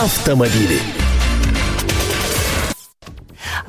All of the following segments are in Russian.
автомобили.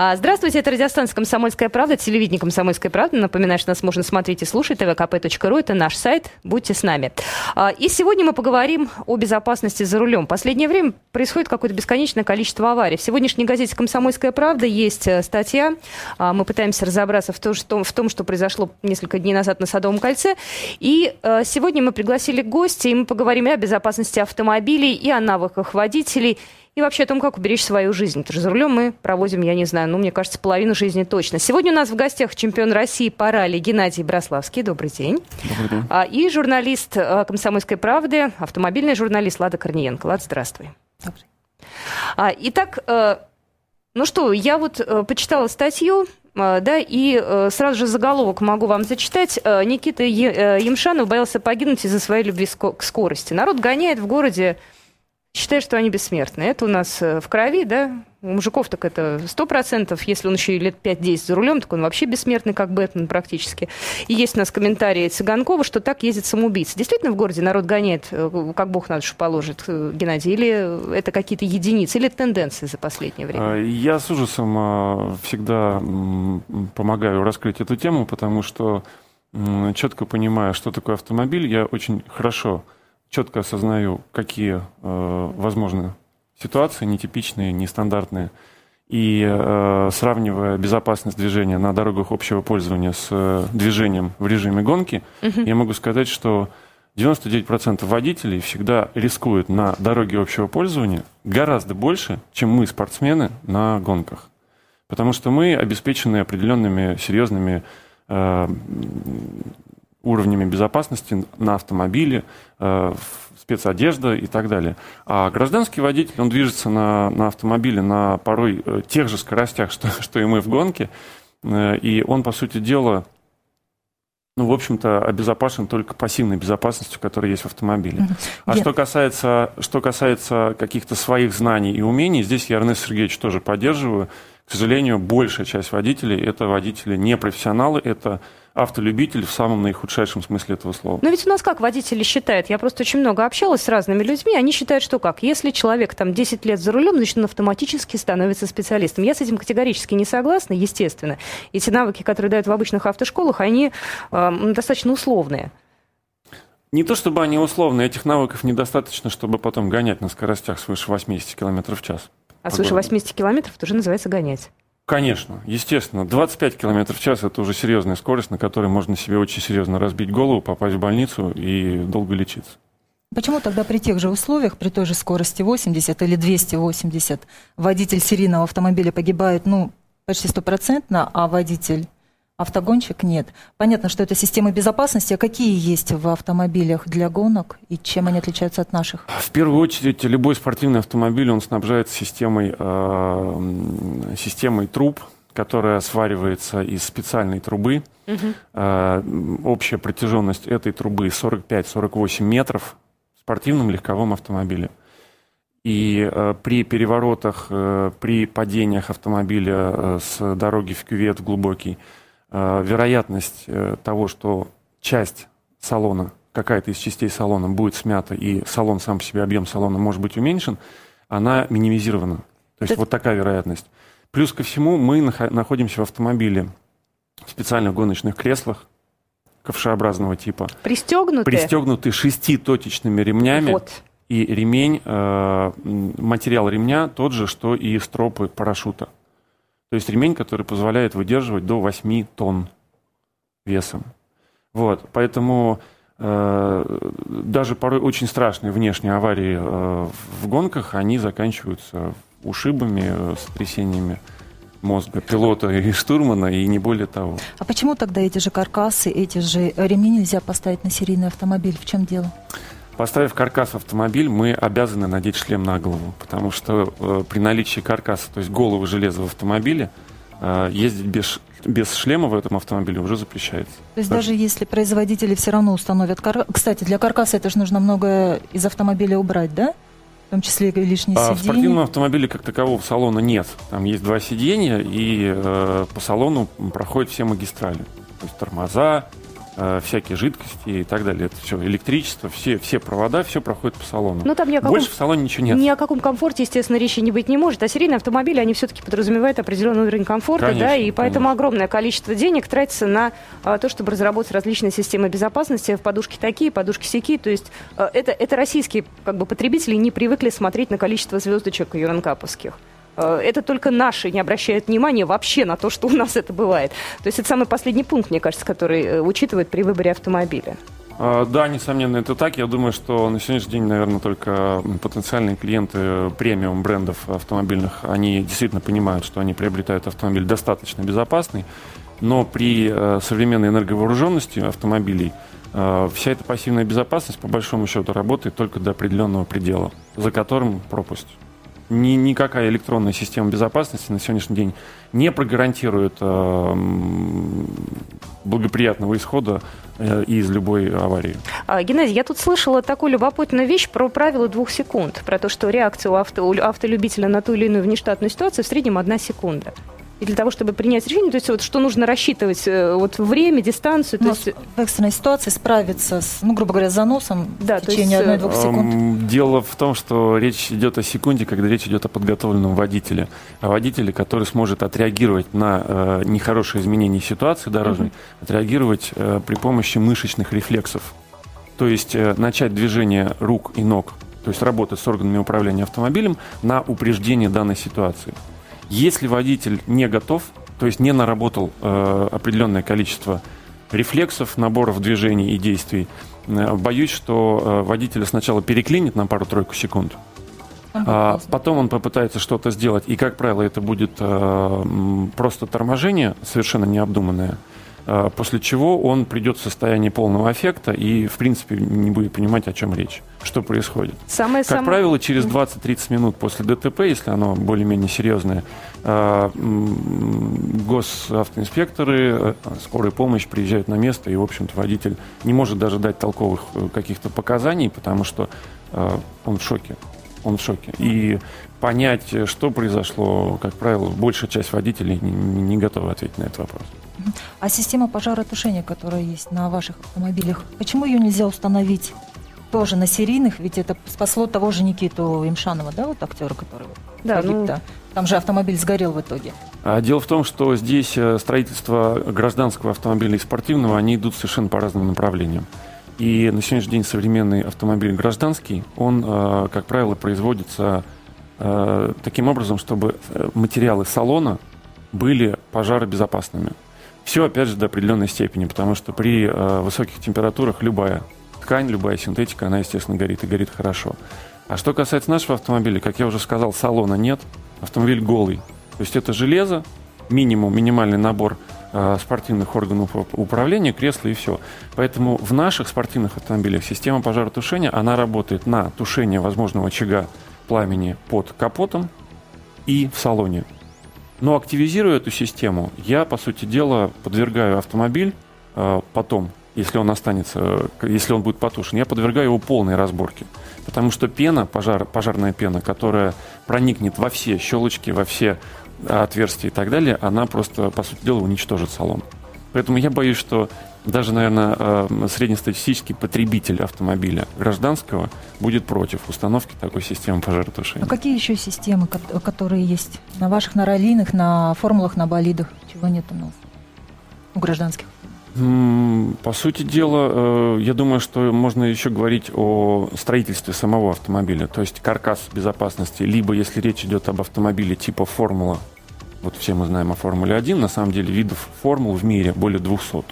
А, здравствуйте, это радиостанция «Комсомольская правда», телевидение «Комсомольская правда». Напоминаю, что нас можно смотреть и слушать, tvkp.ru, это наш сайт, будьте с нами. А, и сегодня мы поговорим о безопасности за рулем. Последнее время происходит какое-то бесконечное количество аварий. В сегодняшней газете «Комсомольская правда» есть э, статья, а, мы пытаемся разобраться в том, в том, что произошло несколько дней назад на Садовом кольце. И э, сегодня мы пригласили гостя, и мы поговорим и о безопасности автомобилей, и о навыках водителей, и вообще о том, как уберечь свою жизнь. Потому что за рулем мы проводим, я не знаю, ну, мне кажется, половину жизни точно. Сегодня у нас в гостях чемпион России по ралли Геннадий Брославский. Добрый день. Добрый день. А, и журналист а, «Комсомольской правды», автомобильный журналист Лада Корниенко. Лад, здравствуй. Добрый. А, итак, а, ну что, я вот а, почитала статью, да, и сразу же заголовок могу вам зачитать. Никита Емшанов боялся погибнуть из-за своей любви к скорости. Народ гоняет в городе считает, что они бессмертны. Это у нас э, в крови, да? У мужиков так это сто процентов. Если он еще и лет 5-10 за рулем, так он вообще бессмертный, как Бэтмен практически. И есть у нас комментарии Цыганкова, что так ездит самоубийца. Действительно в городе народ гоняет, э, как бог на душу положит, э, Геннадий? Или это какие-то единицы, или тенденции за последнее время? А, я с ужасом а, всегда помогаю раскрыть эту тему, потому что четко понимая, что такое автомобиль, я очень хорошо четко осознаю, какие э, возможны ситуации нетипичные, нестандартные. И э, сравнивая безопасность движения на дорогах общего пользования с э, движением в режиме гонки, uh-huh. я могу сказать, что 99% водителей всегда рискуют на дороге общего пользования гораздо больше, чем мы, спортсмены, на гонках. Потому что мы обеспечены определенными серьезными э, уровнями безопасности на автомобиле, э, спецодежда и так далее. А гражданский водитель, он движется на, на автомобиле на порой э, тех же скоростях, что, что и мы в гонке, э, и он, по сути дела, ну, в общем-то, обезопасен только пассивной безопасностью, которая есть в автомобиле. А что касается, что касается каких-то своих знаний и умений, здесь я Эрнест Сергеевич тоже поддерживаю. К сожалению, большая часть водителей – это водители не профессионалы, это автолюбитель в самом наихудшайшем смысле этого слова. Но ведь у нас как водители считают, я просто очень много общалась с разными людьми, они считают, что как, если человек там 10 лет за рулем, значит он автоматически становится специалистом. Я с этим категорически не согласна, естественно. Эти навыки, которые дают в обычных автошколах, они э, достаточно условные. Не то чтобы они условные, этих навыков недостаточно, чтобы потом гонять на скоростях свыше 80 км в час. А свыше 80 километров тоже называется гонять. Конечно, естественно. 25 км в час – это уже серьезная скорость, на которой можно себе очень серьезно разбить голову, попасть в больницу и долго лечиться. Почему тогда при тех же условиях, при той же скорости 80 или 280, водитель серийного автомобиля погибает, ну, почти стопроцентно, а водитель автогонщик нет. Понятно, что это системы безопасности. А какие есть в автомобилях для гонок и чем они отличаются от наших? В первую очередь, любой спортивный автомобиль, он снабжается системой, э, системой труб, которая сваривается из специальной трубы. Угу. Э, общая протяженность этой трубы 45-48 метров в спортивном легковом автомобиле. И э, при переворотах, э, при падениях автомобиля э, с дороги в кювет глубокий, вероятность э, того, что часть салона, какая-то из частей салона будет смята, и салон сам по себе, объем салона может быть уменьшен, она минимизирована. То есть Это... вот такая вероятность. Плюс ко всему мы находимся в автомобиле в специальных гоночных креслах ковшеобразного типа. Пристегнуты? Пристегнуты шеститочечными ремнями. Вот. И ремень, э, материал ремня тот же, что и стропы парашюта. То есть ремень, который позволяет выдерживать до 8 тонн весом. Вот, поэтому э, даже порой очень страшные внешние аварии э, в гонках, они заканчиваются ушибами, э, сотрясениями мозга пилота и штурмана, и не более того. А почему тогда эти же каркасы, эти же ремни нельзя поставить на серийный автомобиль? В чем дело? Поставив каркас в автомобиль, мы обязаны надеть шлем на голову, потому что э, при наличии каркаса, то есть головы железа в автомобиле, э, ездить без, без шлема в этом автомобиле уже запрещается. То есть даже, даже если производители все равно установят каркас... Кстати, для каркаса это же нужно многое из автомобиля убрать, да? В том числе и лишние а сиденья. В спортивном автомобиле как такового салона нет. Там есть два сиденья, и э, по салону проходят все магистрали. То есть тормоза, всякие жидкости и так далее. Это все электричество, все, все провода, все проходит по салону. Ну, там ни о каком, Больше в салоне ничего нет. Ни о каком комфорте, естественно, речи не быть не может. А серийные автомобили, они все-таки подразумевают определенный уровень комфорта, Конечно, да, и поэтому конечно. огромное количество денег тратится на а, то, чтобы разработать различные системы безопасности, подушки такие, подушки сякие. То есть а, это, это российские как бы, потребители не привыкли смотреть на количество звездочек юренкаповских. А, Это только наши не обращают внимания вообще на то, что у нас это бывает. То есть это самый последний пункт, мне кажется, который э, учитывают при выборе автомобиля. А, Да, несомненно, это так. Я думаю, что на сегодняшний день, наверное, только потенциальные клиенты премиум брендов автомобильных, они действительно понимают, что они приобретают автомобиль достаточно безопасный, но при э, современной энерговооруженности автомобилей э, вся эта пассивная безопасность, по большому счету, работает только до определенного предела, за которым пропасть. Ни, никакая электронная система безопасности на сегодняшний день не прогарантирует э, благоприятного исхода э, из любой аварии. А, Геннадий, я тут слышала такую любопытную вещь про правило двух секунд, про то, что реакция у, авто, у автолюбителя на ту или иную внештатную ситуацию в среднем одна секунда. И для того, чтобы принять решение, то есть вот что нужно рассчитывать, э, вот время, дистанцию, то есть... в экстренной ситуации справиться с, ну, грубо говоря, с заносом Да, в течение есть, э, одной-двух секунд. Эм, Дело в том, что речь идет о секунде, когда речь идет о подготовленном водителе. О водителе, который сможет отреагировать на э, нехорошие изменения ситуации дорожной, отреагировать э, при помощи мышечных рефлексов. То есть э, начать движение рук и ног, то есть работать с органами управления автомобилем на упреждение данной ситуации. Если водитель не готов, то есть не наработал э, определенное количество рефлексов, наборов движений и действий, э, боюсь, что э, водителя сначала переклинит на пару-тройку секунд, а потом он попытается что-то сделать, и, как правило, это будет э, просто торможение, совершенно необдуманное, после чего он придет в состояние полного аффекта и, в принципе, не будет понимать, о чем речь, что происходит. Самое, Как самое... правило, через 20-30 минут после ДТП, если оно более-менее серьезное, м, госавтоинспекторы, э, скорая помощь приезжают на место, и, в общем-то, водитель не может даже дать толковых э, каких-то показаний, потому что э, он в шоке. Он в шоке. И понять, что произошло, как правило, большая часть водителей не- не готова ответить на этот вопрос. А система пожаротушения, которая есть на ваших автомобилях, почему ее нельзя установить тоже на серийных? Ведь это спасло того же Никиту Имшанова, да, вот актера, который Да, ну. Там же автомобиль сгорел в итоге. А Дело в том, что здесь э, строительство гражданского автомобиля и спортивного, они идут совершенно по разным направлениям. И на сегодняшний день современный автомобиль гражданский, он, э, как правило, производится э, таким образом, чтобы материалы салона были пожаробезопасными. Все, опять же, до определенной степени, потому что при э, высоких температурах любая ткань, любая синтетика, она, естественно, горит и горит хорошо. А что касается нашего автомобиля, как я уже сказал, салона нет, автомобиль голый. То есть это железо, минимум, минимальный набор э, спортивных органов уп- управления, кресла и все. Поэтому в наших спортивных автомобилях система пожаротушения, она работает на тушение возможного очага пламени под капотом и в салоне. Но активизируя эту систему, я, по сути дела, подвергаю автомобиль э, потом, если он останется, э, если он будет потушен, я подвергаю его полной разборке. Потому что пена, пожар, пожарная пена, которая проникнет во все щелочки, во все э, отверстия и так далее, она просто, по сути дела, уничтожит салон. Поэтому я боюсь, что даже, наверное, э, среднестатистический потребитель автомобиля гражданского будет против установки такой системы пожаротушения. А какие еще системы, ко- которые есть на ваших, на раллиных, на формулах, на болидах? Чего нет у нас? У гражданских. По сути дела, э, я думаю, что можно еще говорить о строительстве самого автомобиля, то есть каркас безопасности, либо если речь идет об автомобиле типа Формула, вот все мы знаем о Формуле 1, на самом деле видов формул в мире более 200.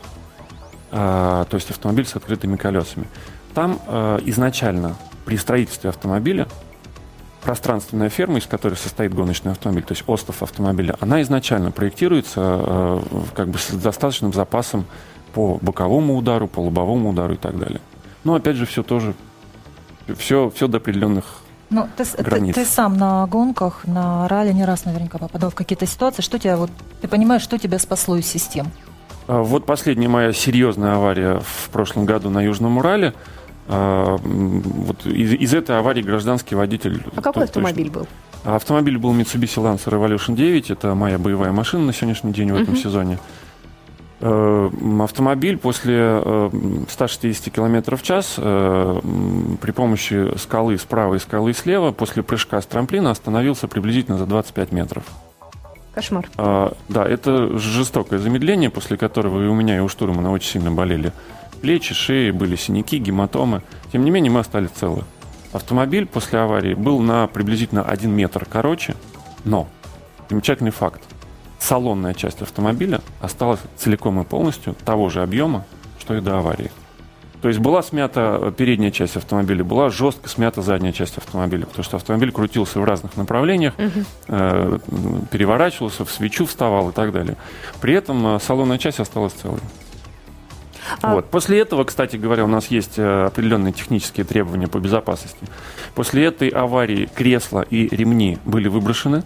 А, То есть автомобиль с открытыми колесами. Там э, изначально при строительстве автомобиля пространственная ферма, из которой состоит гоночный автомобиль, то есть остов автомобиля, она изначально проектируется в- как бы с достаточным запасом по боковому удару, по лобовому удару и так далее. Но опять же, все тоже, все, все до определенных Ну, ты, с- ты- границ. ты сам на гонках, на ралли не раз наверняка попадал в какие-то ситуации. Что тебя вот, ты понимаешь, что тебя спасло из систем? А, Вот последняя моя серьезная авария в прошлом году на Южном Урале. А, Вот из, из этой аварии гражданский водитель... А какой точно- автомобиль был? Автомобиль был Mitsubishi Lancer Evolution 9. Это моя боевая машина на сегодняшний день в этом Мгм. сезоне. Э, автомобиль после 160 э, км в час э, при помощи скалы справа и скалы слева после прыжка с трамплина остановился приблизительно за 25 метров. Кошмар. А, да, это жестокое замедление, после которого и у меня, и у штурмана очень сильно болели плечи, шеи, были синяки, гематомы. Тем не менее, мы остались целы. Автомобиль после аварии был на приблизительно 1 метр короче, но замечательный факт – салонная часть автомобиля осталась целиком и полностью того же объема, что и до аварии. То есть была смята передняя часть автомобиля, была жестко смята задняя часть автомобиля, потому что автомобиль крутился в разных направлениях, угу. э, переворачивался, в свечу вставал и так далее. При этом э, салонная часть осталась целой. А... Вот. После этого, кстати говоря, у нас есть э, определенные технические требования по безопасности. После этой аварии кресла и ремни были выброшены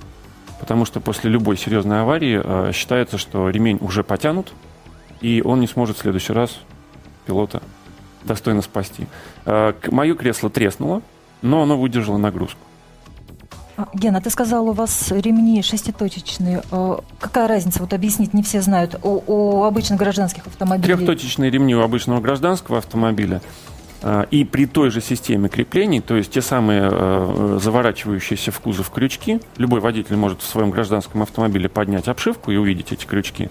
потому что после любой серьезной аварии э, считается, что ремень уже потянут, и он не сможет в следующий раз пилота достойно спасти. Э, мое кресло треснуло, но оно выдержало нагрузку. А, Гена, ты сказал, у вас ремни шеститочечные. Э, какая разница? Вот объяснить не все знают. У, у обычных гражданских автомобилей. Трехточечные ремни у обычного гражданского автомобиля и при той же системе креплений, то есть те самые э, заворачивающиеся в кузов крючки, любой водитель может в своем гражданском автомобиле поднять обшивку и увидеть эти крючки.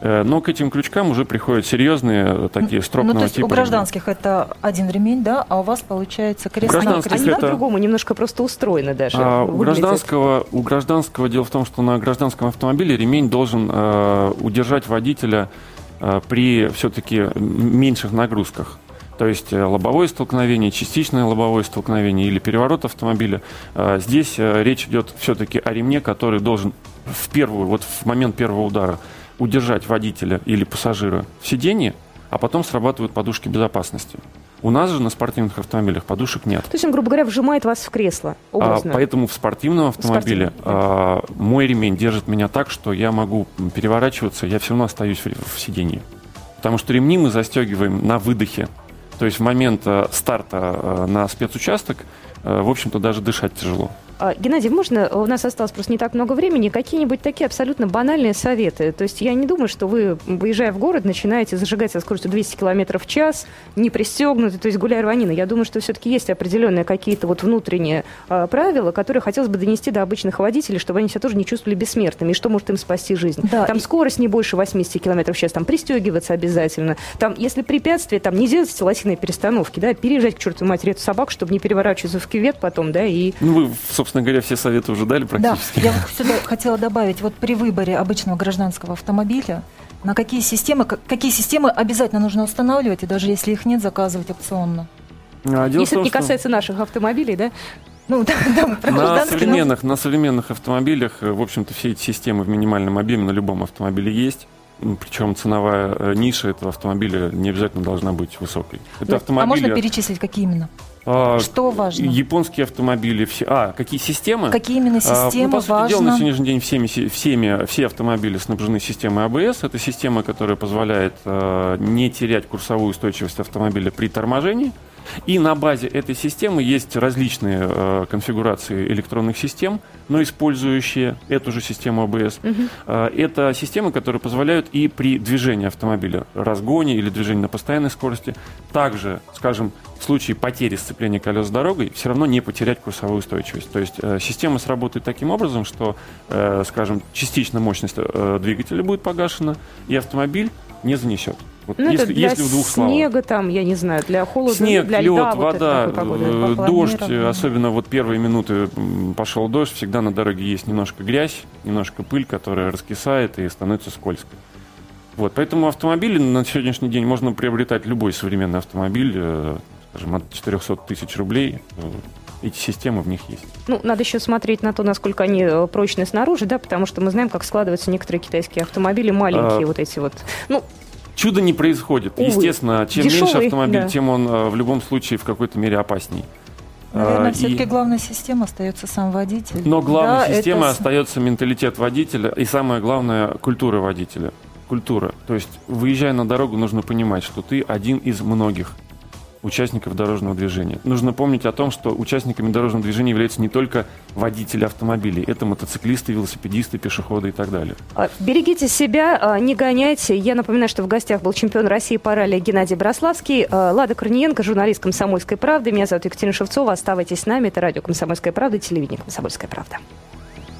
Э, но к этим крючкам уже приходят серьезные такие стропного ну, то есть типа. У гражданских ремень. это один ремень, да, а у вас получается крест на крест. Они это... по-другому немножко просто устроены даже. А, у, гражданского, у гражданского дело в том, что на гражданском автомобиле ремень должен э, удержать водителя э, при все-таки меньших нагрузках то есть э, лобовое столкновение, частичное лобовое столкновение или переворот автомобиля. А, здесь э, речь идет все-таки о ремне, который должен в первую, вот в момент первого удара удержать водителя или пассажира в сиденье, а потом срабатывают подушки безопасности. У нас же на спортивных автомобилях подушек нет. То есть он, грубо говоря, вжимает вас в кресло. А, поэтому в спортивном автомобиле Спортивный. а, мой ремень держит меня так, что я могу переворачиваться, я все равно остаюсь в, в сиденье. Потому что ремни мы застегиваем на выдохе. То есть в момент э, старта э, на спецучасток, э, в общем-то, даже дышать тяжело. А, Геннадий, можно, у нас осталось просто не так много времени, какие-нибудь такие абсолютно банальные советы? То есть я не думаю, что вы, выезжая в город, начинаете зажигать со скоростью 200 км в час, не пристегнуты, то есть гуляя рванина. Я думаю, что все-таки есть определенные какие-то вот внутренние э, правила, которые хотелось бы донести до обычных водителей, чтобы они себя тоже не чувствовали бессмертными, и что может им спасти жизнь. Да. Там скорость не больше 80 км в час, там пристегиваться обязательно. Там, если препятствие, там не делать лосиной перестановки, да, переезжать к чертовой матери эту собаку, чтобы не переворачиваться в кювет потом, да, и... Ну, вы, собственно, говоря, все советы уже дали практически. Да, я вот сюда хотела добавить, вот при выборе обычного гражданского автомобиля, на какие системы, какие системы обязательно нужно устанавливать, и даже если их нет, заказывать опционно? А, если это не касается наших автомобилей, да? Ну, да, да, на, современных, на современных автомобилях, э, в общем-то, все эти системы в минимальном объеме на любом автомобиле есть. Причем ценовая э, ниша этого автомобиля не обязательно должна быть высокой. Это ну, автомобили... А можно перечислить, какие именно? А, Что важно? Японские автомобили, все. А, какие системы? Какие именно системы а, ну, по сути важно? дела, на сегодняшний день всеми, всеми, все автомобили снабжены системой АБС. Это система, которая позволяет э, не терять курсовую устойчивость автомобиля при торможении. И на базе этой системы есть различные э, конфигурации электронных систем, но использующие эту же систему ABS. Угу. Э, это системы, которые позволяют и при движении автомобиля, разгоне или движении на постоянной скорости, также, скажем, в случае потери сцепления колес с дорогой, все равно не потерять курсовую устойчивость. То есть э, система сработает таким образом, что, э, скажем, частично мощность э, двигателя будет погашена, и автомобиль не занесет. Вот ну, если, это для если в двух снега словах. там, я не знаю, для холода, Снег, для лед, льда, вода, вот э, дождь, особенно вот первые минуты пошел дождь, всегда на дороге есть немножко грязь, немножко пыль, которая раскисает и становится скользкой. Вот, поэтому автомобили на сегодняшний день можно приобретать любой современный автомобиль, э, скажем, от 400 тысяч рублей. Э, эти системы в них есть. Ну, надо еще смотреть на то, насколько они прочные снаружи, да, потому что мы знаем, как складываются некоторые китайские автомобили, маленькие а, вот эти вот. Ну, Чудо не происходит. Увы. Естественно, чем Дешевый, меньше автомобиль, да. тем он э, в любом случае в какой-то мере опасней. Наверное, а, все-таки главная система остается сам водитель. Но главной да, системой это... остается менталитет водителя и самое главное культура водителя. Культура. То есть, выезжая на дорогу, нужно понимать, что ты один из многих. Участников дорожного движения. Нужно помнить о том, что участниками дорожного движения являются не только водители автомобилей, это мотоциклисты, велосипедисты, пешеходы и так далее. А, берегите себя, а, не гоняйте. Я напоминаю, что в гостях был чемпион России по ралли Геннадий Брославский, а, Лада Корниенко, журналист «Комсомольской правды». Меня зовут Екатерина Шевцова. Оставайтесь с нами. Это радио «Комсомольская правда», телевидение «Комсомольская правда».